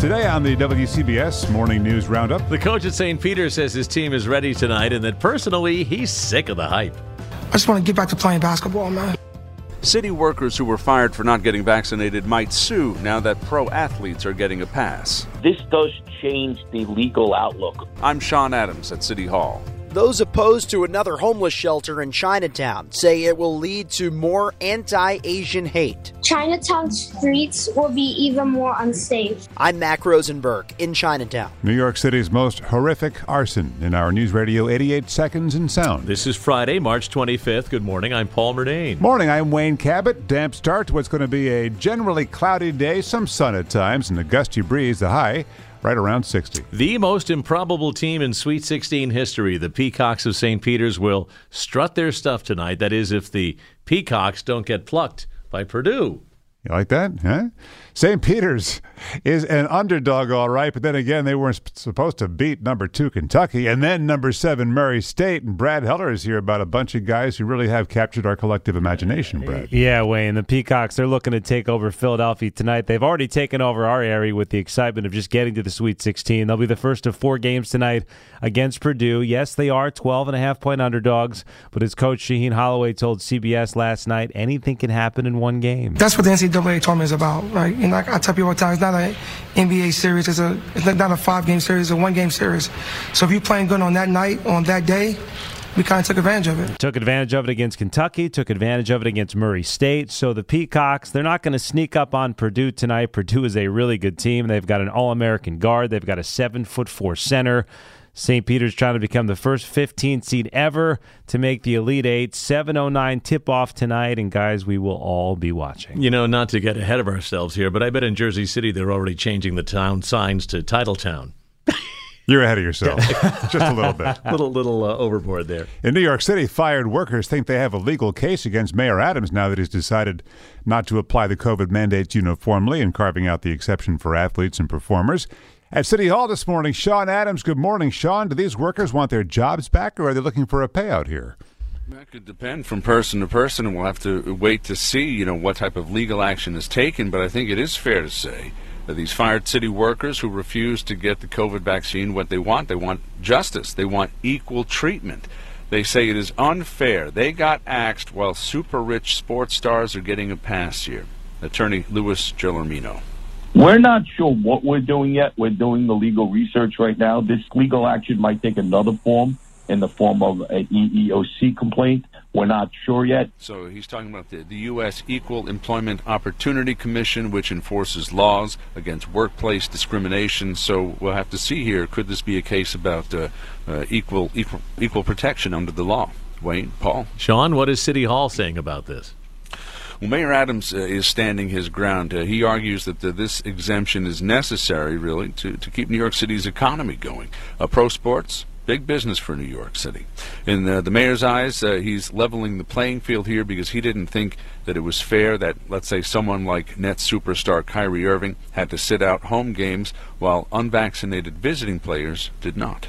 Today on the WCBS Morning News Roundup, The coach at St. Peter says his team is ready tonight and that personally, he's sick of the hype. I just want to get back to playing basketball, man. City workers who were fired for not getting vaccinated might sue now that pro athletes are getting a pass. This does change the legal outlook. I'm Sean Adams at City Hall. Those opposed to another homeless shelter in Chinatown say it will lead to more anti Asian hate. Chinatown streets will be even more unsafe. I'm Mac Rosenberg in Chinatown. New York City's most horrific arson in our News Radio 88 Seconds in Sound. This is Friday, March 25th. Good morning. I'm Paul Murnane. Morning, I'm Wayne Cabot. Damp start to what's going to be a generally cloudy day, some sun at times, and a gusty breeze, the high right around 60. The most improbable team in Sweet 16 history, the Peacocks of St. Peter's, will strut their stuff tonight. That is, if the Peacocks don't get plucked by Purdue. You like that? Huh? St. Peter's is an underdog, all right, but then again, they weren't supposed to beat number two Kentucky and then number seven Murray State. And Brad Heller is here about a bunch of guys who really have captured our collective imagination, uh, Brad. Yeah, Wayne. The Peacocks, they're looking to take over Philadelphia tonight. They've already taken over our area with the excitement of just getting to the Sweet 16. They'll be the first of four games tonight against Purdue. Yes, they are 12 and a half point underdogs, but as coach Shaheen Holloway told CBS last night, anything can happen in one game. That's what the NCAA tournament is about, right? And like I tell people all the time, it's not an NBA series. It's a it's not a five game series. It's a one game series. So if you're playing good on that night, on that day, we kind of took advantage of it. Took advantage of it against Kentucky, took advantage of it against Murray State. So the Peacocks, they're not going to sneak up on Purdue tonight. Purdue is a really good team. They've got an All American guard, they've got a seven foot four center. St. Peter's trying to become the first 15 seed ever to make the Elite Eight. 709 tip off tonight, and guys, we will all be watching. You know, not to get ahead of ourselves here, but I bet in Jersey City they're already changing the town signs to Titletown. You're ahead of yourself, just a little bit. little little uh, overboard there. In New York City, fired workers think they have a legal case against Mayor Adams now that he's decided not to apply the COVID mandates uniformly and carving out the exception for athletes and performers. At City Hall this morning, Sean Adams. Good morning, Sean. Do these workers want their jobs back, or are they looking for a payout here? That could depend from person to person, and we'll have to wait to see, you know, what type of legal action is taken. But I think it is fair to say that these fired city workers who refuse to get the COVID vaccine, what they want, they want justice. They want equal treatment. They say it is unfair. They got axed while super rich sports stars are getting a pass here. Attorney Louis Gelormino. We're not sure what we're doing yet. We're doing the legal research right now. This legal action might take another form in the form of an EEOC complaint. We're not sure yet. So he's talking about the, the U.S. Equal Employment Opportunity Commission, which enforces laws against workplace discrimination. So we'll have to see here. Could this be a case about uh, uh, equal, equal equal protection under the law? Wayne, Paul, Sean, what is City Hall saying about this? Well, Mayor Adams uh, is standing his ground. Uh, he argues that the, this exemption is necessary, really, to, to keep New York City's economy going. Uh, pro sports, big business for New York City. In uh, the mayor's eyes, uh, he's leveling the playing field here because he didn't think that it was fair that, let's say, someone like net superstar Kyrie Irving had to sit out home games while unvaccinated visiting players did not.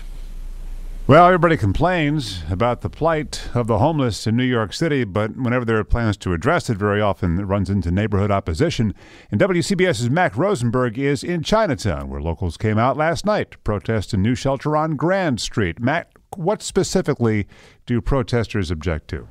Well, everybody complains about the plight of the homeless in New York City, but whenever there are plans to address it, very often it runs into neighborhood opposition. And WCBS's Mac Rosenberg is in Chinatown, where locals came out last night to protest a new shelter on Grand Street. Mac, what specifically do protesters object to?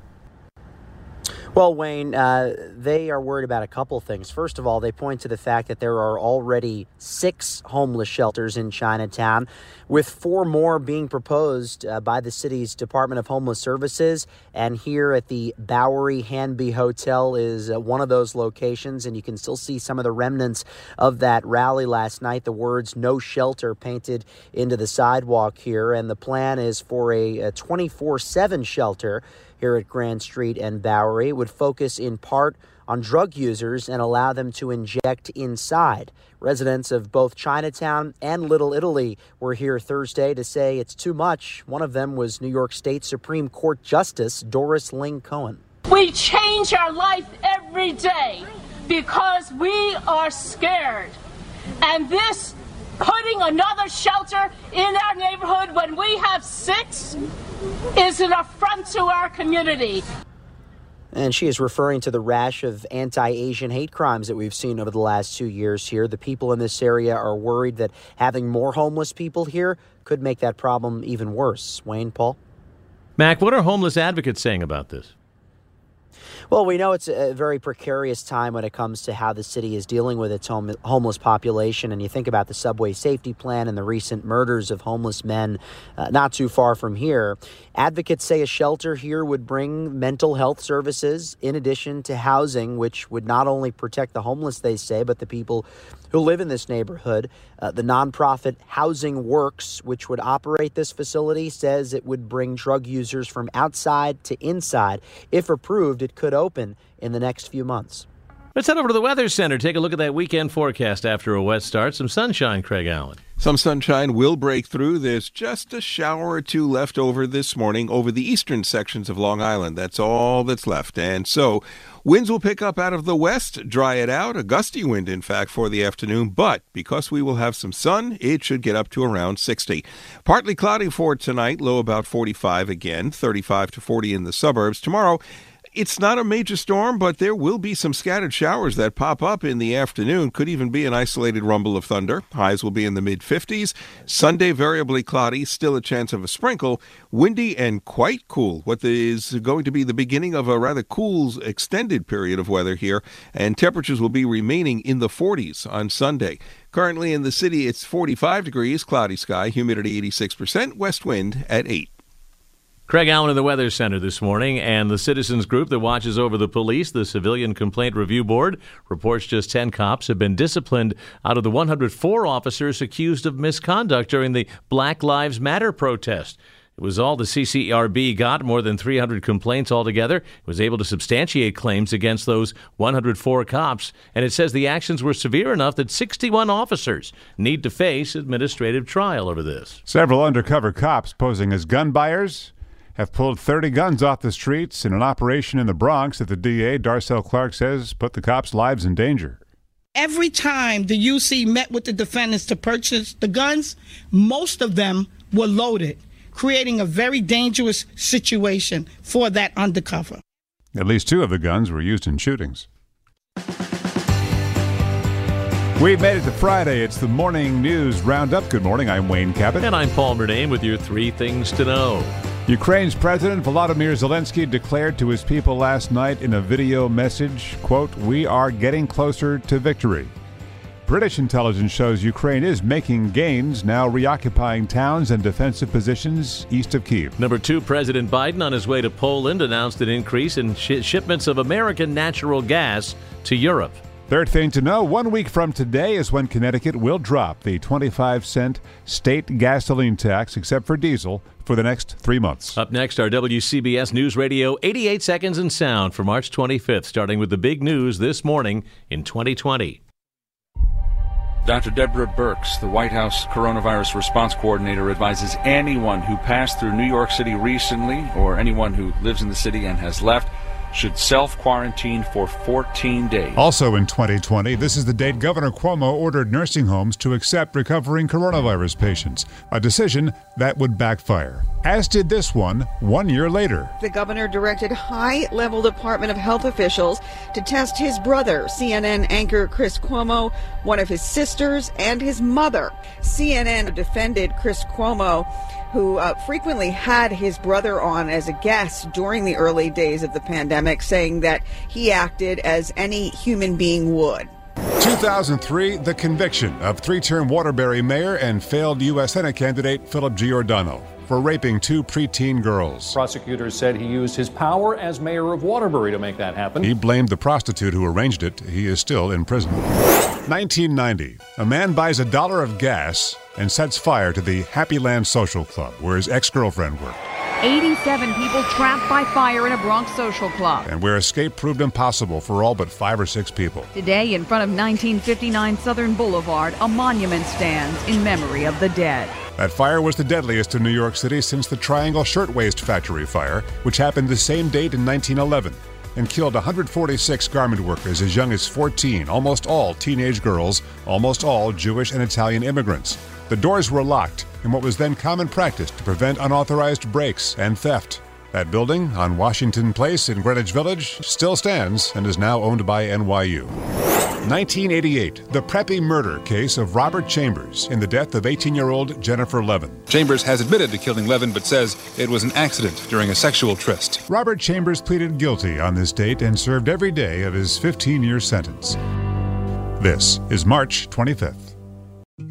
Well, Wayne, uh, they are worried about a couple things. First of all, they point to the fact that there are already six homeless shelters in Chinatown, with four more being proposed uh, by the city's Department of Homeless Services. And here at the Bowery Hanbee Hotel is uh, one of those locations, and you can still see some of the remnants of that rally last night. The words "No Shelter" painted into the sidewalk here, and the plan is for a 24 7 shelter here at Grand Street and Bowery. Would focus in part on drug users and allow them to inject inside. Residents of both Chinatown and Little Italy were here Thursday to say it's too much. One of them was New York State Supreme Court Justice Doris Ling-Cohan. We change our life every day because we are scared. And this putting another shelter in our neighborhood when we have six is an affront to our community. And she is referring to the rash of anti Asian hate crimes that we've seen over the last two years here. The people in this area are worried that having more homeless people here could make that problem even worse. Wayne, Paul? Mac, what are homeless advocates saying about this? Well, we know it's a very precarious time when it comes to how the city is dealing with its home, homeless population. And you think about the subway safety plan and the recent murders of homeless men uh, not too far from here. Advocates say a shelter here would bring mental health services in addition to housing, which would not only protect the homeless, they say, but the people who live in this neighborhood. Uh, the nonprofit Housing Works, which would operate this facility, says it would bring drug users from outside to inside. If approved, it could open in the next few months. Let's head over to the Weather Center. Take a look at that weekend forecast after a wet start. Some sunshine, Craig Allen. Some sunshine will break through. There's just a shower or two left over this morning over the eastern sections of Long Island. That's all that's left. And so winds will pick up out of the west, dry it out, a gusty wind, in fact, for the afternoon. But because we will have some sun, it should get up to around 60. Partly cloudy for tonight, low about 45 again, 35 to 40 in the suburbs. Tomorrow, it's not a major storm, but there will be some scattered showers that pop up in the afternoon. Could even be an isolated rumble of thunder. Highs will be in the mid 50s. Sunday, variably cloudy, still a chance of a sprinkle. Windy and quite cool. What is going to be the beginning of a rather cool extended period of weather here, and temperatures will be remaining in the 40s on Sunday. Currently in the city, it's 45 degrees, cloudy sky, humidity 86%, west wind at 8. Craig Allen of the Weather Center this morning, and the citizens group that watches over the police, the Civilian Complaint Review Board, reports just 10 cops have been disciplined out of the 104 officers accused of misconduct during the Black Lives Matter protest. It was all the CCRB got, more than 300 complaints altogether. It was able to substantiate claims against those 104 cops, and it says the actions were severe enough that 61 officers need to face administrative trial over this. Several undercover cops posing as gun buyers have pulled 30 guns off the streets in an operation in the Bronx that the DA, Darcel Clark, says put the cops' lives in danger. Every time the UC met with the defendants to purchase the guns, most of them were loaded, creating a very dangerous situation for that undercover. At least two of the guns were used in shootings. We've made it to Friday. It's the morning news roundup. Good morning. I'm Wayne Cabot. And I'm Paul Murnane with your three things to know. Ukraine's President Volodymyr Zelensky declared to his people last night in a video message, quote, "We are getting closer to victory." British intelligence shows Ukraine is making gains, now reoccupying towns and defensive positions east of Kiev. Number two, President Biden on his way to Poland announced an increase in sh- shipments of American natural gas to Europe. Third thing to know one week from today is when Connecticut will drop the 25 cent state gasoline tax, except for diesel, for the next three months. Up next, our WCBS News Radio 88 Seconds in Sound for March 25th, starting with the big news this morning in 2020. Dr. Deborah Birx, the White House coronavirus response coordinator, advises anyone who passed through New York City recently or anyone who lives in the city and has left should self quarantine for 14 days. Also in 2020, this is the date Governor Cuomo ordered nursing homes to accept recovering coronavirus patients, a decision that would backfire, as did this one one year later. The governor directed high level Department of Health officials to test his brother, CNN anchor Chris Cuomo, one of his sisters, and his mother. CNN defended Chris Cuomo who uh, frequently had his brother on as a guest during the early days of the pandemic saying that he acted as any human being would. 2003, the conviction of three term Waterbury mayor and failed U.S. Senate candidate Philip Giordano for raping two preteen girls. Prosecutors said he used his power as mayor of Waterbury to make that happen. He blamed the prostitute who arranged it. He is still in prison. 1990, a man buys a dollar of gas and sets fire to the Happy Land Social Club, where his ex girlfriend worked. 87 people trapped by fire in a Bronx social club. And where escape proved impossible for all but five or six people. Today, in front of 1959 Southern Boulevard, a monument stands in memory of the dead. That fire was the deadliest in New York City since the Triangle Shirtwaist Factory fire, which happened the same date in 1911 and killed 146 garment workers as young as 14, almost all teenage girls, almost all Jewish and Italian immigrants. The doors were locked in what was then common practice to prevent unauthorized breaks and theft. That building on Washington Place in Greenwich Village still stands and is now owned by NYU. 1988, the Preppy murder case of Robert Chambers in the death of 18 year old Jennifer Levin. Chambers has admitted to killing Levin but says it was an accident during a sexual tryst. Robert Chambers pleaded guilty on this date and served every day of his 15 year sentence. This is March 25th.